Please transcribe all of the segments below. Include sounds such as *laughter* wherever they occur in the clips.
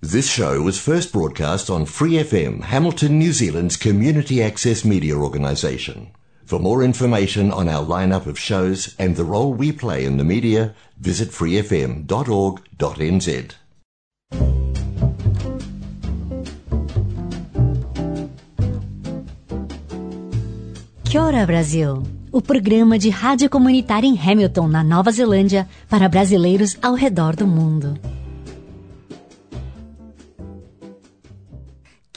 This show was first broadcast on Free FM, Hamilton, New Zealand's community access media organisation. For more information on our lineup of shows and the role we play in the media, visit freefm.org.nz. Kia ora, Brasil! O programa de rádio comunitária em Hamilton, na Nova Zelândia, para brasileiros ao redor do mundo.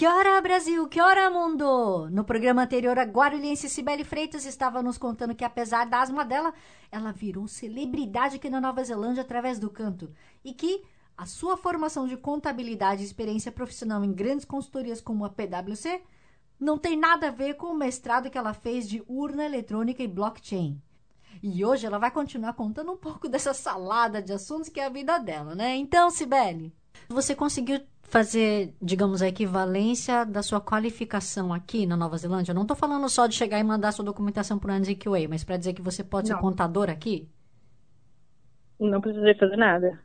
Que hora, Brasil? Que hora, mundo? No programa anterior, a guarulhense Cibele Freitas estava nos contando que, apesar da asma dela, ela virou celebridade aqui na Nova Zelândia através do canto. E que a sua formação de contabilidade e experiência profissional em grandes consultorias como a PwC não tem nada a ver com o mestrado que ela fez de urna eletrônica e blockchain. E hoje ela vai continuar contando um pouco *laughs* dessa salada de assuntos que é a vida dela, né? Então, Sibeli, você conseguiu fazer, digamos, a equivalência da sua qualificação aqui na Nova Zelândia? Eu não estou falando só de chegar e mandar sua documentação para o NZQA, mas para dizer que você pode não. ser contador aqui? Não precisei fazer nada.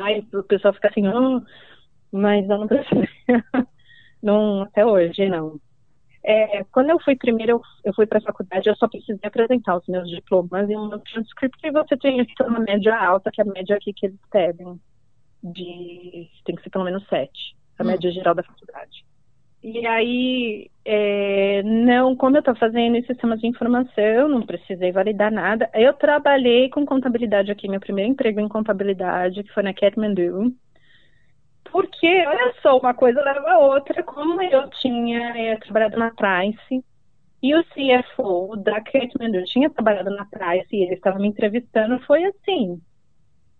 Aí o pessoal fica assim, oh, mas eu não precisei. *laughs* não, até hoje, não. É, quando eu fui primeiro, eu, eu fui para a faculdade, eu só precisei apresentar os meus diplomas e um transcript e você tem que ter uma média alta, que é a média aqui que eles pedem. De, tem que ser pelo menos sete, a hum. média geral da faculdade. E aí, é, não, como eu estou fazendo em sistemas de informação, não precisei validar nada. Eu trabalhei com contabilidade aqui, meu primeiro emprego em contabilidade, que foi na Kathmandu. Porque, olha só, uma coisa leva a outra. Como eu tinha é, trabalhado na Price e o CFO da Kathmandu tinha trabalhado na Price e ele estava me entrevistando, foi assim.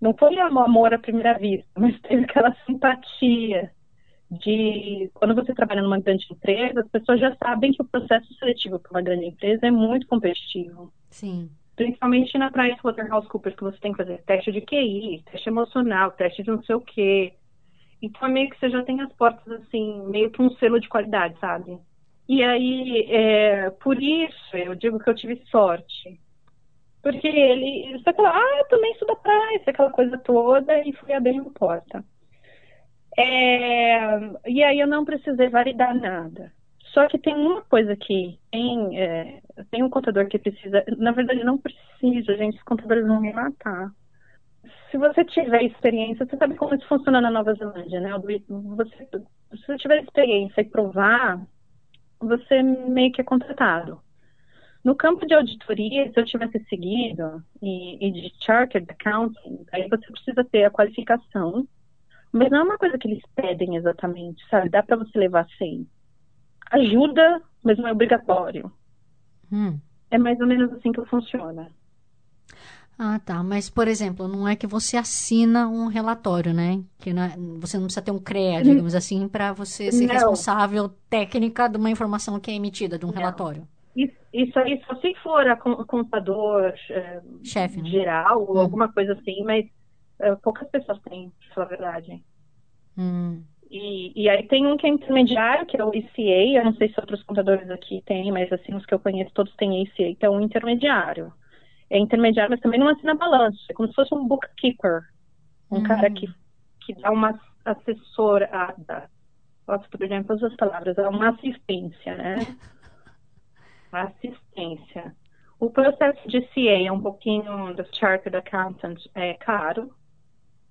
Não foi amor à primeira vista, mas teve aquela simpatia de quando você trabalha numa grande empresa, as pessoas já sabem que o processo seletivo para uma grande empresa é muito competitivo. Sim. Principalmente na PricewaterhouseCoopers, que você tem que fazer teste de QI, teste emocional, teste de não sei o quê. Então, é meio que você já tem as portas, assim, meio que um selo de qualidade, sabe? E aí, é, por isso, eu digo que eu tive sorte. Porque ele, você fala, ah, eu também sou da praia, aquela coisa toda, e fui abrindo porta. É, e aí eu não precisei validar nada. Só que tem uma coisa que tem, é, tem um contador que precisa, na verdade não precisa, gente, os contadores vão me matar se você tiver experiência, você sabe como isso funciona na Nova Zelândia, né? Você, se você tiver experiência e provar, você meio que é contratado. No campo de auditoria, se eu tivesse seguido, e, e de Chartered Accounting, aí você precisa ter a qualificação, mas não é uma coisa que eles pedem exatamente, sabe? Dá para você levar sem. Ajuda, mas não é obrigatório. Hum. É mais ou menos assim que funciona. Ah, tá. Mas, por exemplo, não é que você assina um relatório, né? Que não é, você não precisa ter um CREA, uhum. digamos assim, para você ser não. responsável técnica de uma informação que é emitida, de um não. relatório. Isso, isso aí só se for a contador é, Chefe, né? geral ou hum. alguma coisa assim, mas é, poucas pessoas têm, pra falar a verdade. Hum. E, e, aí tem um que é intermediário, que é o ECA, eu não sei se outros contadores aqui têm, mas assim, os que eu conheço todos têm ECA, então é um intermediário é intermediário, mas também não assina balanço. É como se fosse um bookkeeper. Um uhum. cara que, que dá uma assessorada. Posso em todas as palavras. É uma assistência, né? *laughs* assistência. O processo de CA é um pouquinho do Chartered Accountant é caro,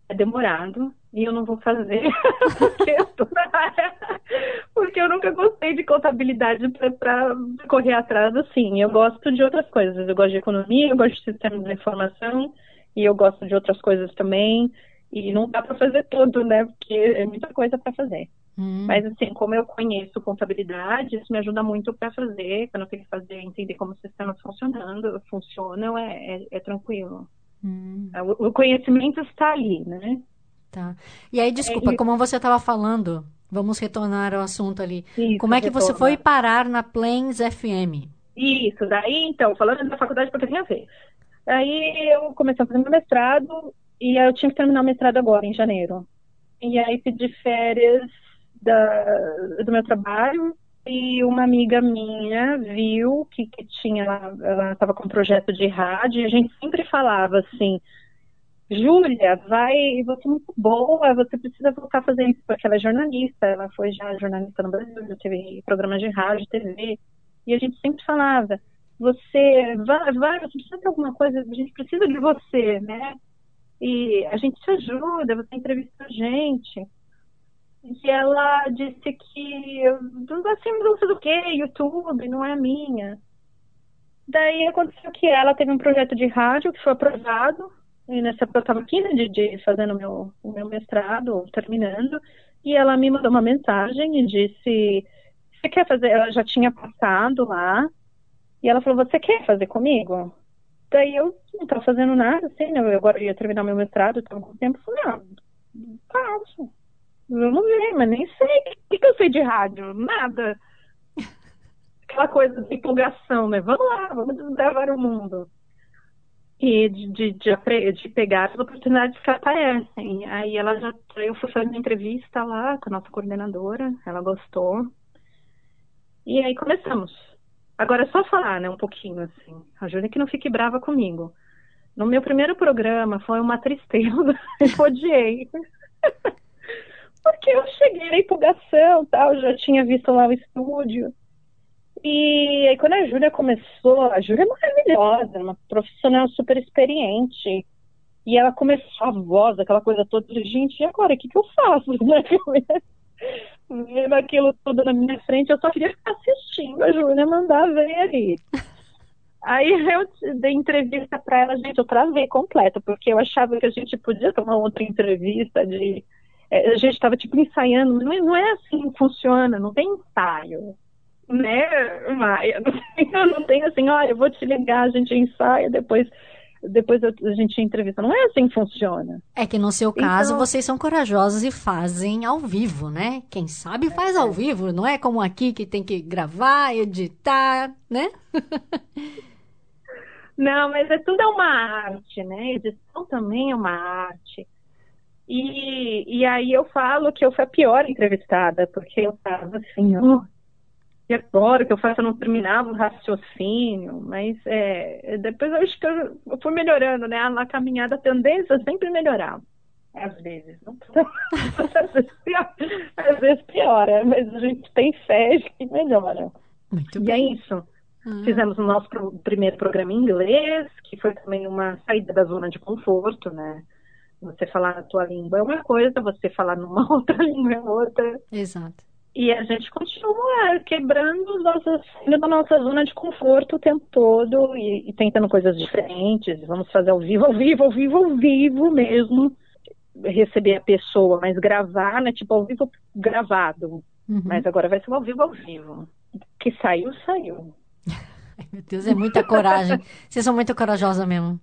é demorado, e eu não vou fazer *laughs* porque eu tô na área. Porque eu nunca gostei de contabilidade para correr atrás assim. Eu gosto de outras coisas. Eu gosto de economia, eu gosto de sistemas de informação e eu gosto de outras coisas também. E não dá para fazer tudo, né? Porque é muita coisa para fazer. Hum. Mas assim, como eu conheço contabilidade, isso me ajuda muito para fazer. Quando eu tenho que fazer, entender como o sistema funcionando, funcionam, é, é, é tranquilo. Hum. O, o conhecimento está ali, né? Tá. E aí, desculpa, é, como você estava falando, vamos retornar ao assunto ali. Isso, como é que retorna. você foi parar na Plains FM? Isso, daí então, falando da faculdade porque tem a ver. Aí eu comecei a fazer meu mestrado e eu tinha que terminar o mestrado agora, em janeiro. E aí pedi férias da, do meu trabalho e uma amiga minha viu que, que tinha, ela estava com um projeto de rádio e a gente sempre falava assim, Júlia, vai, você é muito boa, você precisa voltar a fazer isso, porque ela é jornalista, ela foi já jornalista no Brasil, já teve programas de rádio, TV, e a gente sempre falava, você vai, vai, você precisa de alguma coisa, a gente precisa de você, né? E a gente te ajuda, você entrevista a gente. E ela disse que, assim, sei do que, YouTube, não é minha. Daí aconteceu que ela teve um projeto de rádio que foi aprovado, e nessa época eu estava aqui, né, de, de fazendo meu, o meu mestrado, terminando, e ela me mandou uma mensagem e disse, você quer fazer, ela já tinha passado lá, e ela falou, você quer fazer comigo? Daí eu não estava fazendo nada, assim, né, eu agora ia terminar meu mestrado, estava com tempo, falei, ah, faço. Vamos mas nem sei. O que, que eu sei de rádio? Nada. Aquela coisa de empolgação, né? Vamos lá, vamos desbravar o mundo. E de, de, de, de pegar as oportunidades que aparecem. Aí ela já. Eu fui fazer uma entrevista lá com a nossa coordenadora, ela gostou. E aí começamos. Agora é só falar, né, um pouquinho, assim. A Júlia que não fique brava comigo. No meu primeiro programa foi uma tristeza. *laughs* Eu odiei. Porque eu cheguei na empolgação, tal, já tinha visto lá o estúdio. E aí quando a Júlia começou, a Júlia é maravilhosa, uma profissional super experiente. E ela começou a voz, aquela coisa toda, gente, e agora, o que, que eu faço? *laughs* Vendo aquilo tudo na minha frente, eu só queria ficar assistindo a Júlia mandar ver ali. Aí eu dei entrevista para ela, gente, eu travei completa, porque eu achava que a gente podia tomar outra entrevista de a gente estava tipo ensaiando, não é, não é assim que funciona, não tem ensaio, né, Maia? Não tem, não tem assim, olha, eu vou te ligar, a gente ensaia, depois depois a gente entrevista. Não é assim que funciona. É que no seu caso então... vocês são corajosos e fazem ao vivo, né? Quem sabe faz é. ao vivo, não é como aqui que tem que gravar, editar, né? *laughs* não, mas é tudo é uma arte, né? Edição também é uma arte. E, e aí eu falo que eu fui a pior entrevistada, porque eu tava assim, oh, e agora que eu faço? Eu não terminava o raciocínio, mas é, depois eu acho que eu, eu fui melhorando, né? Na caminhada a tendência sempre melhorar. Às vezes, não às vezes, pior, às vezes piora, mas a gente tem fé de que melhora. Muito e é bem. é isso. Ah. Fizemos o nosso primeiro programa em inglês, que foi também uma saída da zona de conforto, né? Você falar na tua língua é uma coisa, você falar numa *laughs* outra língua é outra. Exato. E a gente continua quebrando nossas, da nossa zona de conforto o tempo todo e, e, tentando coisas diferentes. Vamos fazer ao vivo, ao vivo, ao vivo, ao vivo mesmo. Receber a pessoa, mas gravar, né? Tipo, ao vivo gravado. Uhum. Mas agora vai ser ao vivo, ao vivo. Que saiu, saiu. *laughs* Ai, meu Deus, é muita coragem. *laughs* Vocês são muito corajosas mesmo.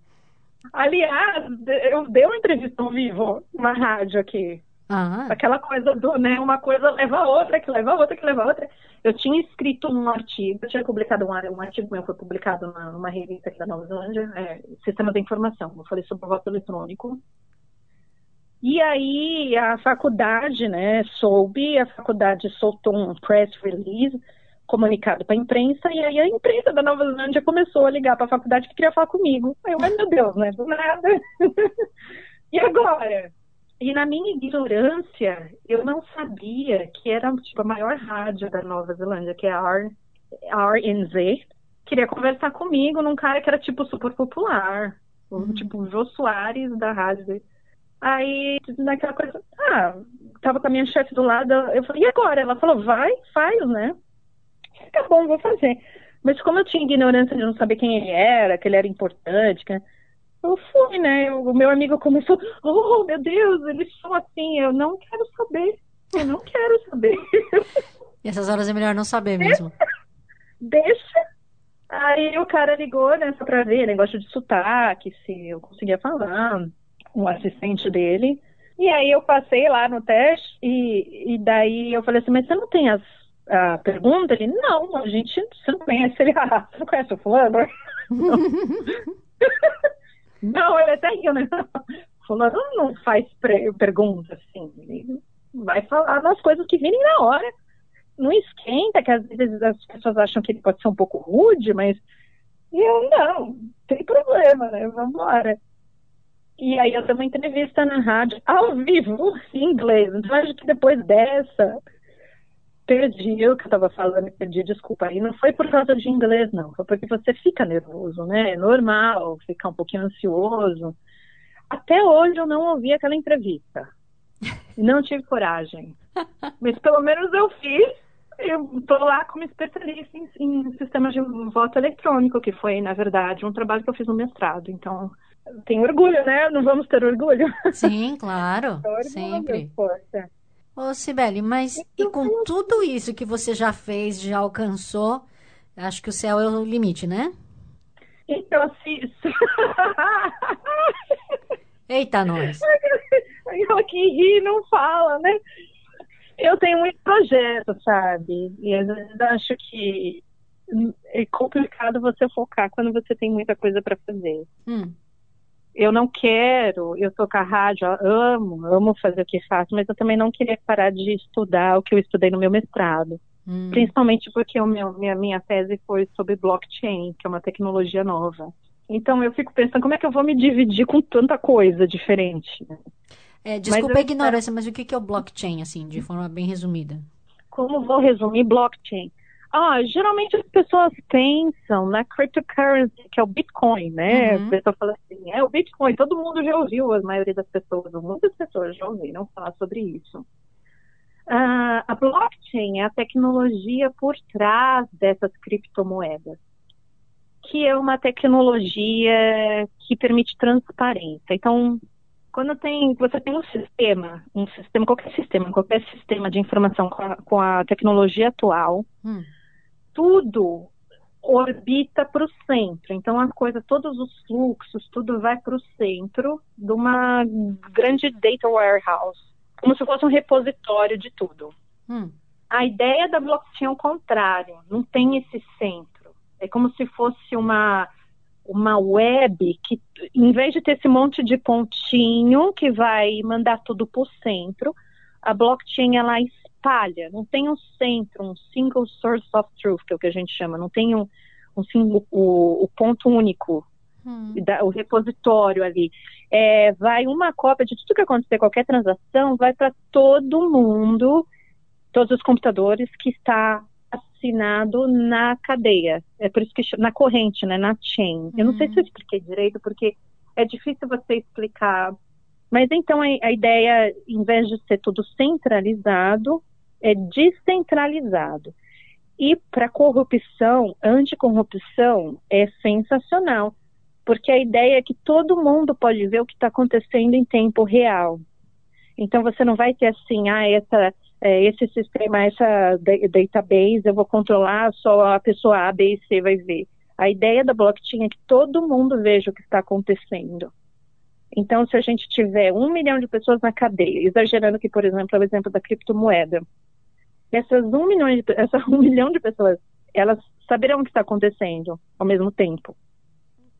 Aliás, eu dei uma entrevista ao vivo na rádio aqui. Ah. Aquela coisa do, né? Uma coisa leva a outra, que leva a outra, que leva a outra. Eu tinha escrito um artigo, eu tinha publicado um, um artigo meu, foi publicado numa, numa revista aqui da Nova Zelândia, é, Sistema da Informação. Eu falei sobre o voto eletrônico. E aí a faculdade, né, soube, a faculdade soltou um press release comunicado para a imprensa, e aí a imprensa da Nova Zelândia começou a ligar para a faculdade que queria falar comigo. Aí eu, ai meu Deus, né? Do nada. *laughs* e agora? E na minha ignorância, eu não sabia que era tipo, a maior rádio da Nova Zelândia, que é a R, RNZ, queria conversar comigo num cara que era tipo super popular, uhum. tipo o Jô Soares da rádio. Aí, naquela coisa, ah, tava com a minha chefe do lado, eu falei, e agora? Ela falou, vai, faz, né? Tá bom, vou fazer. Mas como eu tinha ignorância de não saber quem ele era, que ele era importante, que... eu fui, né? O meu amigo começou, oh, meu Deus, eles são assim, eu não quero saber, eu não quero saber. *laughs* E essas horas é melhor não saber mesmo. Deixa. Aí o cara ligou, né, só pra ver, negócio de sotaque, se eu conseguia falar, o assistente dele. E aí eu passei lá no teste e, e daí eu falei assim, mas você não tem as a pergunta, ele, não, a gente, você não conhece ele, *laughs* ah, você não conhece o fulano? *laughs* Não, ele até riu, né? *laughs* Fulano não faz pergunta, assim, ele vai falar das coisas que virem na hora. Não esquenta, que às vezes as pessoas acham que ele pode ser um pouco rude, mas eu não, tem problema, né? Vamos embora. E aí eu dei uma entrevista na rádio, ao vivo, em inglês. Então acho que depois dessa, perdi o que eu estava falando, perdi, desculpa. aí não foi por causa de inglês, não. Foi porque você fica nervoso, né? É normal ficar um pouquinho ansioso. Até hoje eu não ouvi aquela entrevista. Não tive coragem. *laughs* Mas pelo menos eu fiz. Eu estou lá como especialista em, em sistemas de voto eletrônico, que foi, na verdade, um trabalho que eu fiz no mestrado. Então, tenho orgulho, né? Não vamos ter orgulho? Sim, *laughs* claro. orgulho, sempre. Força. Ô, Sibeli, mas e com tudo isso que você já fez, já alcançou, acho que o céu é o limite, né? Então, se. *laughs* Eita, nós! Eu aqui ri não fala, né? Eu tenho muito projeto, sabe? E às vezes acho que é complicado você focar quando você tem muita coisa para fazer. Hum. Eu não quero, eu tocar rádio, eu amo, amo fazer o que faço, mas eu também não queria parar de estudar o que eu estudei no meu mestrado. Hum. Principalmente porque o meu, minha, minha tese foi sobre blockchain, que é uma tecnologia nova. Então eu fico pensando como é que eu vou me dividir com tanta coisa diferente. Né? É, desculpa mas a ignorância, mas o que é o blockchain, assim, de forma bem resumida? Como vou resumir blockchain? Ah, geralmente as pessoas pensam na cryptocurrency, que é o Bitcoin, né? Uhum. A pessoa fala assim, é o Bitcoin, todo mundo já ouviu, a maioria das pessoas, muitas pessoas já ouviram falar sobre isso. Uh, a blockchain é a tecnologia por trás dessas criptomoedas, que é uma tecnologia que permite transparência. Então, quando tem, você tem um sistema, um sistema, qualquer sistema, qualquer sistema de informação com a, com a tecnologia atual, hum. Tudo orbita para o centro. Então a coisa, todos os fluxos, tudo vai para o centro de uma grande data warehouse, como se fosse um repositório de tudo. Hum. A ideia da blockchain é o contrário, não tem esse centro. É como se fosse uma uma web que, em vez de ter esse monte de pontinho que vai mandar tudo para o centro, a blockchain ela espalha, não tem um centro, um single source of truth, que é o que a gente chama, não tem um, um single, o, o ponto único, hum. da, o repositório ali. É, vai uma cópia de tudo que acontecer, qualquer transação, vai para todo mundo, todos os computadores que está assinado na cadeia. É por isso que na corrente, né, na chain. Eu não sei se eu uhum. expliquei direito, porque é difícil você explicar. Mas então a, a ideia, em vez de ser tudo centralizado, é descentralizado. E para corrupção, anticorrupção, é sensacional, porque a ideia é que todo mundo pode ver o que está acontecendo em tempo real. Então você não vai ter assim, ah, essa é, esse sistema, essa database, eu vou controlar, só a pessoa A, B e C vai ver. A ideia da blockchain é que todo mundo veja o que está acontecendo. Então, se a gente tiver um milhão de pessoas na cadeia, exagerando aqui, por exemplo, é o exemplo da criptomoeda, essas um milhão de, *laughs* essa um milhão de pessoas, elas saberão o que está acontecendo ao mesmo tempo.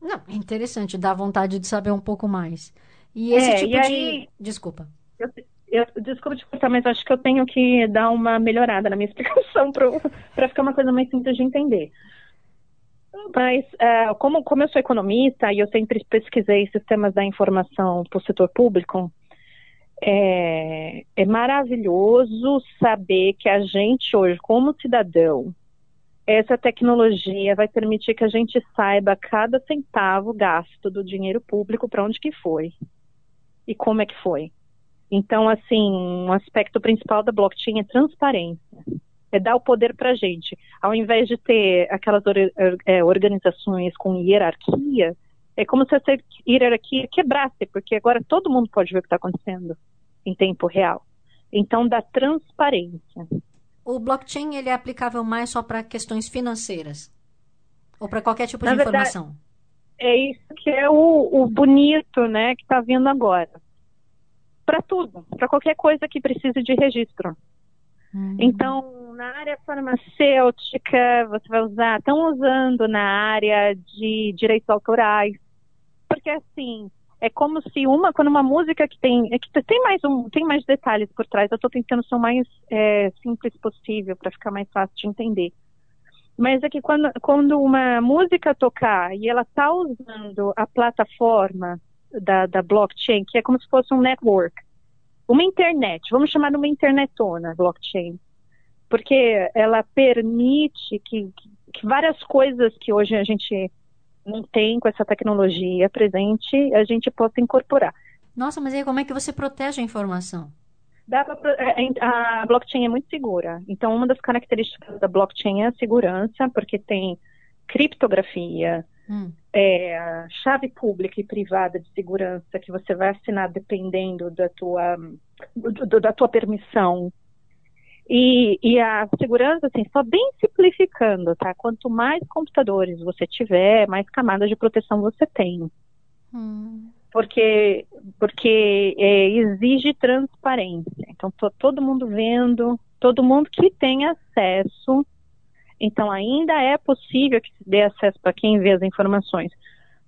Não, é interessante, dá vontade de saber um pouco mais. E esse é, tipo e aí, de. Desculpa. Eu, eu, desculpa te cortar, mas acho que eu tenho que dar uma melhorada na minha *laughs* explicação para ficar uma coisa mais simples de entender. Mas, uh, como, como eu sou economista e eu sempre pesquisei sistemas da informação para o setor público, é, é maravilhoso saber que a gente hoje, como cidadão, essa tecnologia vai permitir que a gente saiba cada centavo gasto do dinheiro público para onde que foi e como é que foi. Então, assim, um aspecto principal da blockchain é transparência. É dar o poder para a gente. Ao invés de ter aquelas é, organizações com hierarquia, é como se essa hierarquia quebrasse, porque agora todo mundo pode ver o que está acontecendo em tempo real. Então, dá transparência. O blockchain ele é aplicável mais só para questões financeiras? Ou para qualquer tipo de verdade, informação? É isso que é o, o bonito, né, que está vindo agora para tudo, para qualquer coisa que precise de registro. Uhum. Então, na área farmacêutica, você vai usar, estão usando na área de direitos autorais, porque assim, é como se uma, quando uma música que tem, é que tem mais um, tem mais detalhes por trás. Eu estou tentando ser o mais é, simples possível para ficar mais fácil de entender. Mas é que quando, quando uma música tocar e ela está usando a plataforma da, da blockchain, que é como se fosse um network. Uma internet, vamos chamar de uma internetona, blockchain. Porque ela permite que, que várias coisas que hoje a gente não tem com essa tecnologia presente, a gente possa incorporar. Nossa, mas aí como é que você protege a informação? É, a blockchain é muito segura. Então, uma das características da blockchain é a segurança, porque tem criptografia, hum. é, chave pública e privada de segurança que você vai assinar dependendo da tua, da tua permissão. E, e, a segurança, assim, só bem simplificando, tá? Quanto mais computadores você tiver, mais camadas de proteção você tem. Hum. Porque, porque é, exige transparência. Então, tô, todo mundo vendo, todo mundo que tem acesso. Então, ainda é possível que se dê acesso para quem vê as informações.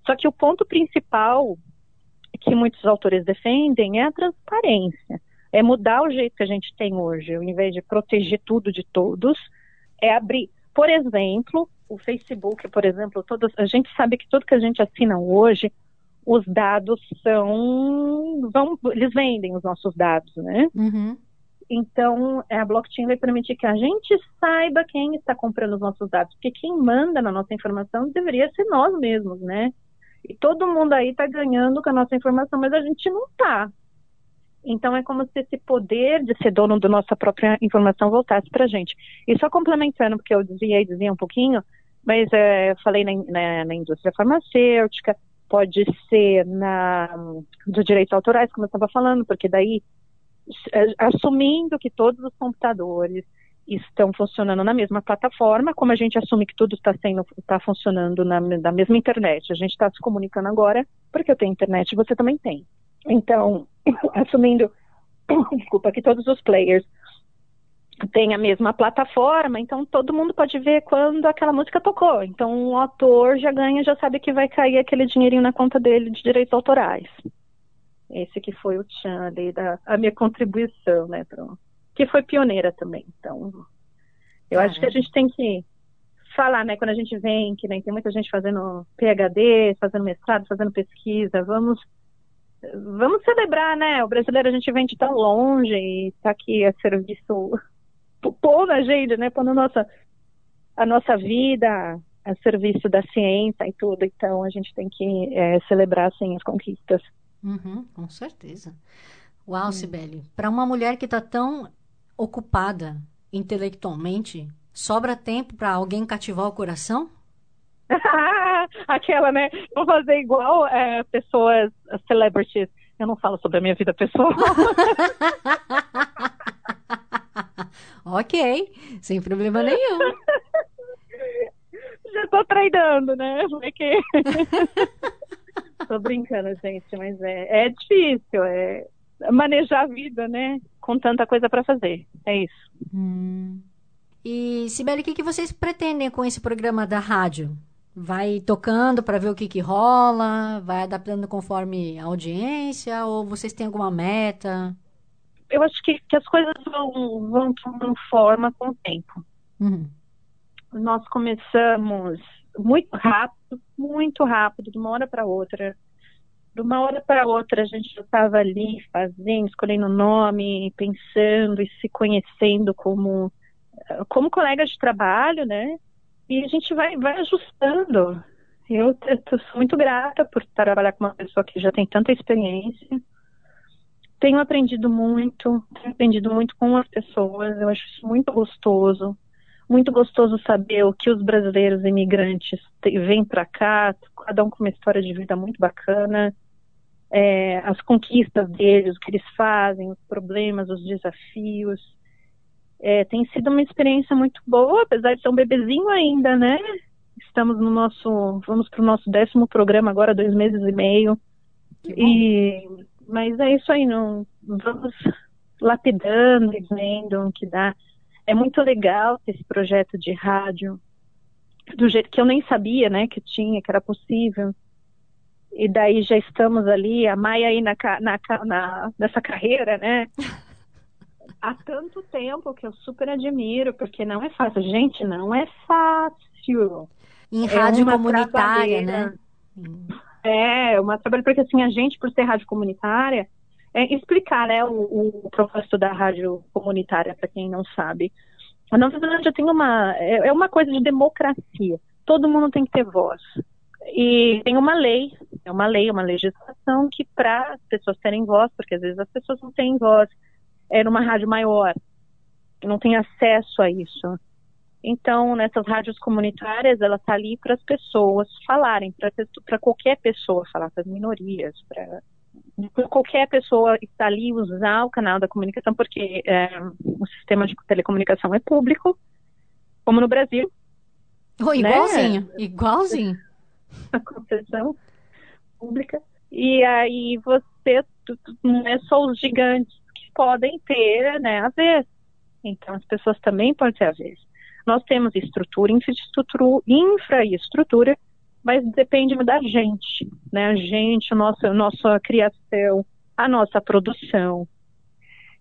Só que o ponto principal que muitos autores defendem é a transparência é mudar o jeito que a gente tem hoje, ao invés de proteger tudo de todos, é abrir. Por exemplo, o Facebook, por exemplo, todos, a gente sabe que tudo que a gente assina hoje, os dados são. Vão, eles vendem os nossos dados, né? Uhum. Então, a blockchain vai permitir que a gente saiba quem está comprando os nossos dados, porque quem manda na nossa informação deveria ser nós mesmos, né? E todo mundo aí está ganhando com a nossa informação, mas a gente não está. Então é como se esse poder de ser dono da nossa própria informação voltasse para a gente. E só complementando, porque eu dizia e dizia um pouquinho, mas é, falei na, na, na, indústria farmacêutica, pode ser na dos direitos autorais, como eu estava falando, porque daí é, assumindo que todos os computadores estão funcionando na mesma plataforma, como a gente assume que tudo está sendo está funcionando na, na mesma internet. A gente está se comunicando agora porque eu tenho internet e você também tem. Então, *coughs* assumindo, *coughs* desculpa, que todos os players têm a mesma plataforma, então todo mundo pode ver quando aquela música tocou. Então o autor já ganha, já sabe que vai cair aquele dinheirinho na conta dele de direitos autorais. Esse que foi o Tchan ali, da, a minha contribuição, né, pro, que foi pioneira também. Então, eu ah, acho que a gente tem que falar, né, quando a gente vem, que nem tem muita gente fazendo PhD, fazendo mestrado, fazendo pesquisa, vamos vamos celebrar, né? O brasileiro a gente vem de tão longe e está aqui a serviço, pôr na gente, né? Pondo a nossa, a nossa vida a serviço da ciência e tudo. Então a gente tem que é, celebrar, assim, as conquistas. Uhum, com certeza. Uau, hum. Sibeli, para uma mulher que está tão ocupada intelectualmente, sobra tempo para alguém cativar o coração? *laughs* Aquela, né? Vou fazer igual é, pessoas, celebrities. Eu não falo sobre a minha vida pessoal. *laughs* ok, sem problema nenhum. *laughs* Já tô treinando, né? É que... tô brincando, gente, mas é, é difícil, é manejar a vida, né? Com tanta coisa para fazer. É isso. Hum. E, Sibeli, o que, que vocês pretendem com esse programa da rádio? Vai tocando para ver o que, que rola, vai adaptando conforme a audiência, ou vocês têm alguma meta? Eu acho que, que as coisas vão, vão tomando forma com o tempo. Uhum. Nós começamos muito rápido, muito rápido, de uma hora para outra. De uma hora para outra a gente já estava ali fazendo, escolhendo nome, pensando e se conhecendo como como colegas de trabalho, né? E a gente vai, vai ajustando. Eu, eu sou muito grata por trabalhar com uma pessoa que já tem tanta experiência. Tenho aprendido muito, tenho aprendido muito com as pessoas. Eu acho isso muito gostoso. Muito gostoso saber o que os brasileiros imigrantes vêm para cá, cada um com uma história de vida muito bacana. É, as conquistas deles, o que eles fazem, os problemas, os desafios. É, tem sido uma experiência muito boa, apesar de ser um bebezinho ainda, né? Estamos no nosso, vamos para o nosso décimo programa agora, dois meses e meio. E, mas é isso aí, não vamos lapidando e vendo o que dá. É muito legal ter esse projeto de rádio, do jeito que eu nem sabia, né, que tinha, que era possível. E daí já estamos ali, a Maia aí na, na, na nessa carreira, né? *laughs* há tanto tempo que eu super admiro, porque não é fácil. Gente, não é fácil. Em é rádio comunitária, né? É, uma trabalho porque assim, a gente, por ser rádio comunitária, é explicar, né, o, o propósito da rádio comunitária, para quem não sabe. A Nova Zelândia tem uma, é, é uma coisa de democracia. Todo mundo tem que ter voz. E tem uma lei, é uma lei, uma legislação que para as pessoas terem voz, porque às vezes as pessoas não têm voz, é numa rádio maior, não tem acesso a isso. Então, nessas rádios comunitárias, ela está ali para as pessoas falarem, para qualquer pessoa falar, para as minorias, para qualquer pessoa está ali usar o canal da comunicação, porque é, o sistema de telecomunicação é público, como no Brasil. Oh, igualzinho, né? igualzinho. A concessão pública. E aí você não é só os gigantes que podem ter né, a vez. Então as pessoas também podem ter a vez. Nós temos estrutura, infraestrutura, infraestrutura mas depende da gente, né? A gente, a nossa, nossa criação, a nossa produção.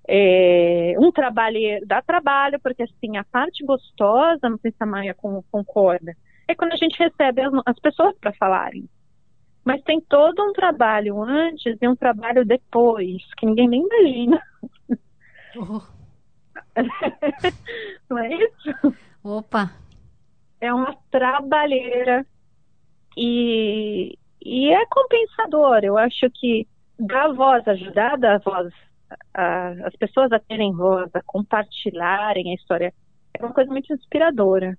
É, um trabalho dá trabalho, porque assim, a parte gostosa, não sei se a Maia concorda, é quando a gente recebe as, as pessoas para falarem. Mas tem todo um trabalho antes e um trabalho depois, que ninguém nem imagina. Oh. *laughs* não é isso? Opa! É uma trabalheira e, e é compensador. Eu acho que dar voz, ajudar a dar voz, a, as pessoas a terem voz, a compartilharem a história, é uma coisa muito inspiradora.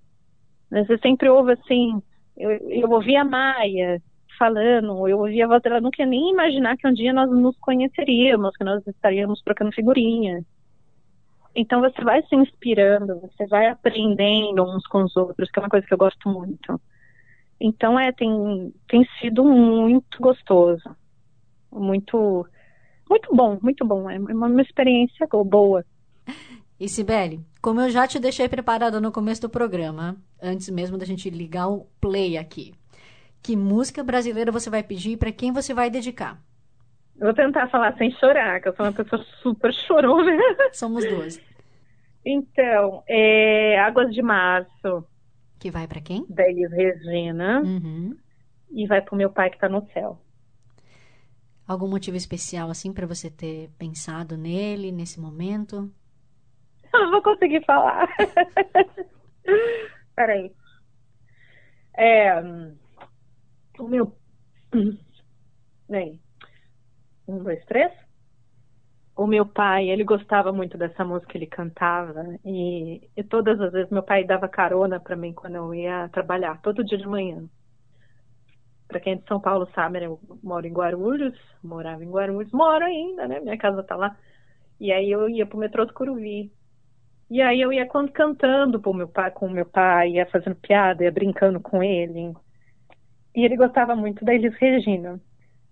Você sempre ouve assim, eu, eu ouvi a Maia falando, eu ouvi a voz dela, quer nem imaginar que um dia nós nos conheceríamos, que nós estaríamos trocando figurinha. Então você vai se inspirando, você vai aprendendo uns com os outros, que é uma coisa que eu gosto muito. Então é tem tem sido muito gostoso, muito muito bom, muito bom. É uma experiência boa. E Sibeli, como eu já te deixei preparada no começo do programa, antes mesmo da gente ligar o play aqui, que música brasileira você vai pedir e para quem você vai dedicar? Vou tentar falar sem chorar, que eu sou uma pessoa super chorona. *laughs* Somos duas. Então, é Águas de Março. Que vai para quem? Da Elis Regina. Uhum. E vai pro meu pai que tá no céu. Algum motivo especial, assim, para você ter pensado nele nesse momento? *laughs* Eu não vou conseguir falar. *laughs* Peraí. É. O meu. *clears throat* Vem. Um, dois, três o meu pai, ele gostava muito dessa música, ele cantava e, e todas as vezes meu pai dava carona para mim quando eu ia trabalhar, todo dia de manhã. Para quem é de São Paulo sabe, né, eu moro em Guarulhos, morava em Guarulhos, moro ainda, né? Minha casa tá lá. E aí eu ia pro metrô do Curuvi. E aí eu ia cantando pro meu pai, com meu pai, ia fazendo piada, ia brincando com ele. E ele gostava muito da Elis Regina.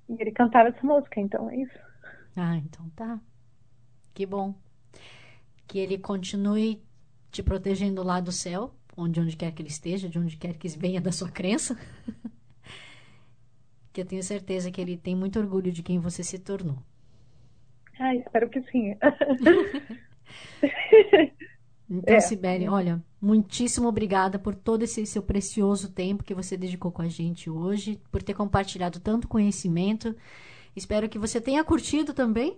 E ele cantava essa música, então é isso. Ah, então tá. Que bom. Que ele continue te protegendo lá do céu, onde onde quer que ele esteja, de onde quer que venha da sua crença. *laughs* que eu tenho certeza que ele tem muito orgulho de quem você se tornou. Ah, espero que sim. *laughs* *laughs* então, é. Sibeli, olha, muitíssimo obrigada por todo esse seu precioso tempo que você dedicou com a gente hoje, por ter compartilhado tanto conhecimento. Espero que você tenha curtido também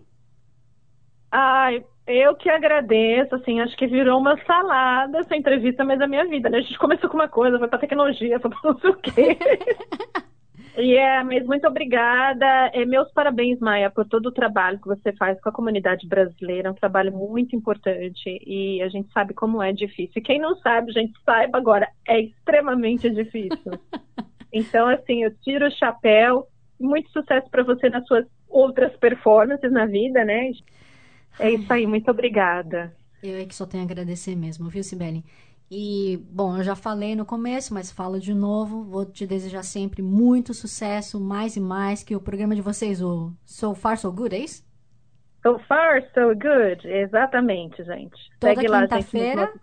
Ai, eu que agradeço, assim, acho que virou uma salada essa entrevista, mas a minha vida, né? A gente começou com uma coisa, foi pra tecnologia, foi pra não sei o quê. *laughs* E é, mas muito obrigada. É, meus parabéns, Maia, por todo o trabalho que você faz com a comunidade brasileira. É um trabalho muito importante e a gente sabe como é difícil. Quem não sabe, gente, saiba agora, é extremamente *laughs* difícil. Então, assim, eu tiro o chapéu. Muito sucesso para você nas suas outras performances na vida, né? É isso aí, muito obrigada. Eu é que só tenho a agradecer mesmo, viu, Sibeli? E, bom, eu já falei no começo, mas falo de novo. Vou te desejar sempre muito sucesso, mais e mais, que o programa de vocês, o So Far So Good, é isso? So Far So Good, exatamente, gente. Toda Segue lá, quinta-feira.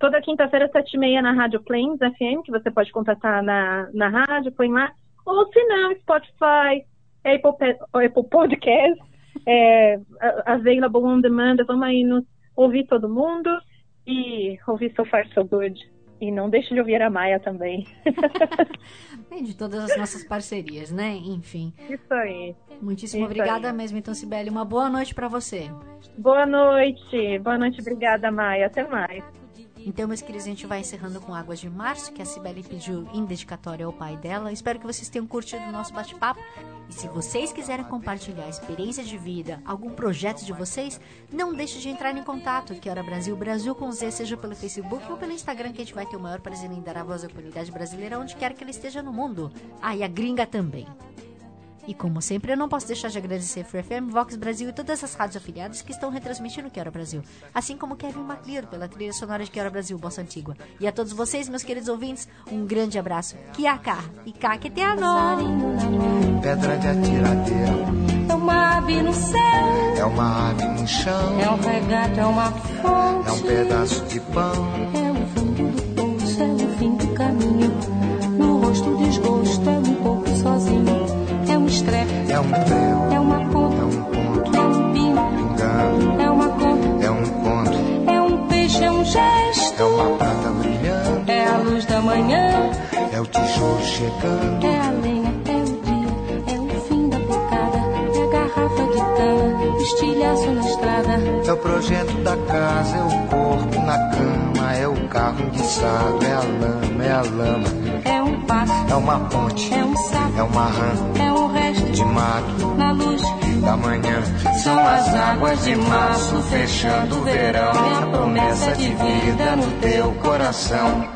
Toda quinta-feira, sete e meia, na Rádio Plains FM, que você pode contatar na, na rádio, põe lá. Ou se não, Spotify, Apple, Apple Podcast é, available on demand, vamos aí no, ouvir todo mundo e ouvir So Far So Good. E não deixe de ouvir a Maia também. *laughs* e de todas as nossas parcerias, né? Enfim. Isso aí. Muitíssimo Isso obrigada aí. mesmo, então, Sibeli. Uma boa noite para você. Boa noite. Boa noite, obrigada, Maia. Até mais. Então, meus queridos, a gente vai encerrando com Águas de Março, que a Cibele pediu em dedicatória ao pai dela. Espero que vocês tenham curtido o nosso bate-papo. E se vocês quiserem compartilhar experiência de vida, algum projeto de vocês, não deixe de entrar em contato. Que Hora Brasil, Brasil com Z, seja pelo Facebook ou pelo Instagram, que a gente vai ter o maior prazer em dar a voz à comunidade brasileira onde quer que ela esteja no mundo. Ah, e a gringa também. E como sempre, eu não posso deixar de agradecer Free FM, Vox Brasil e todas as rádios afiliadas que estão retransmitindo Quero Brasil. Assim como Kevin MacLeod pela trilha sonora de Quero Brasil, Bossa Antigua. E a todos vocês, meus queridos ouvintes, um grande abraço. Kiaka e Kaketeano. Pedra de atiradeira. É uma ave no céu. É uma ave no chão. É um regato, é uma fonte. É um pedaço de pão. É chegando, é a lenha, é o dia, é o fim da picada, é a garrafa de cana, o estilhaço na estrada, é o projeto da casa, é o corpo na cama, é o carro enguiçado, é a lama, é a lama, é um passo, é uma ponte, é um sapo, é uma rã, é um resto de mato na luz da manhã. São as águas de março fechando o verão, é a promessa de vida no teu coração.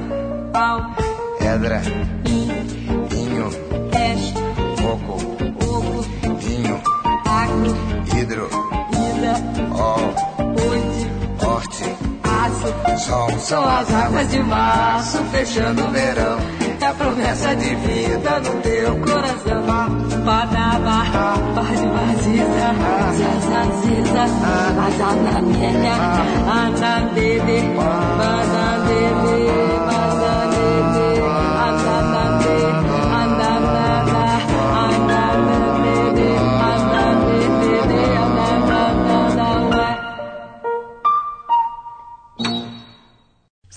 Pau. Pedra. Inho. Peixe. Coco. Ovo. Vinho. Acre. Hidro. Ida. Ó. Oite. Horte. Aço. Sol. São as águas de março fechando o verão. É a promessa de vida no teu coração. Badaba, paz vaziza, zazaziza, azanamenya, anandede, banandede,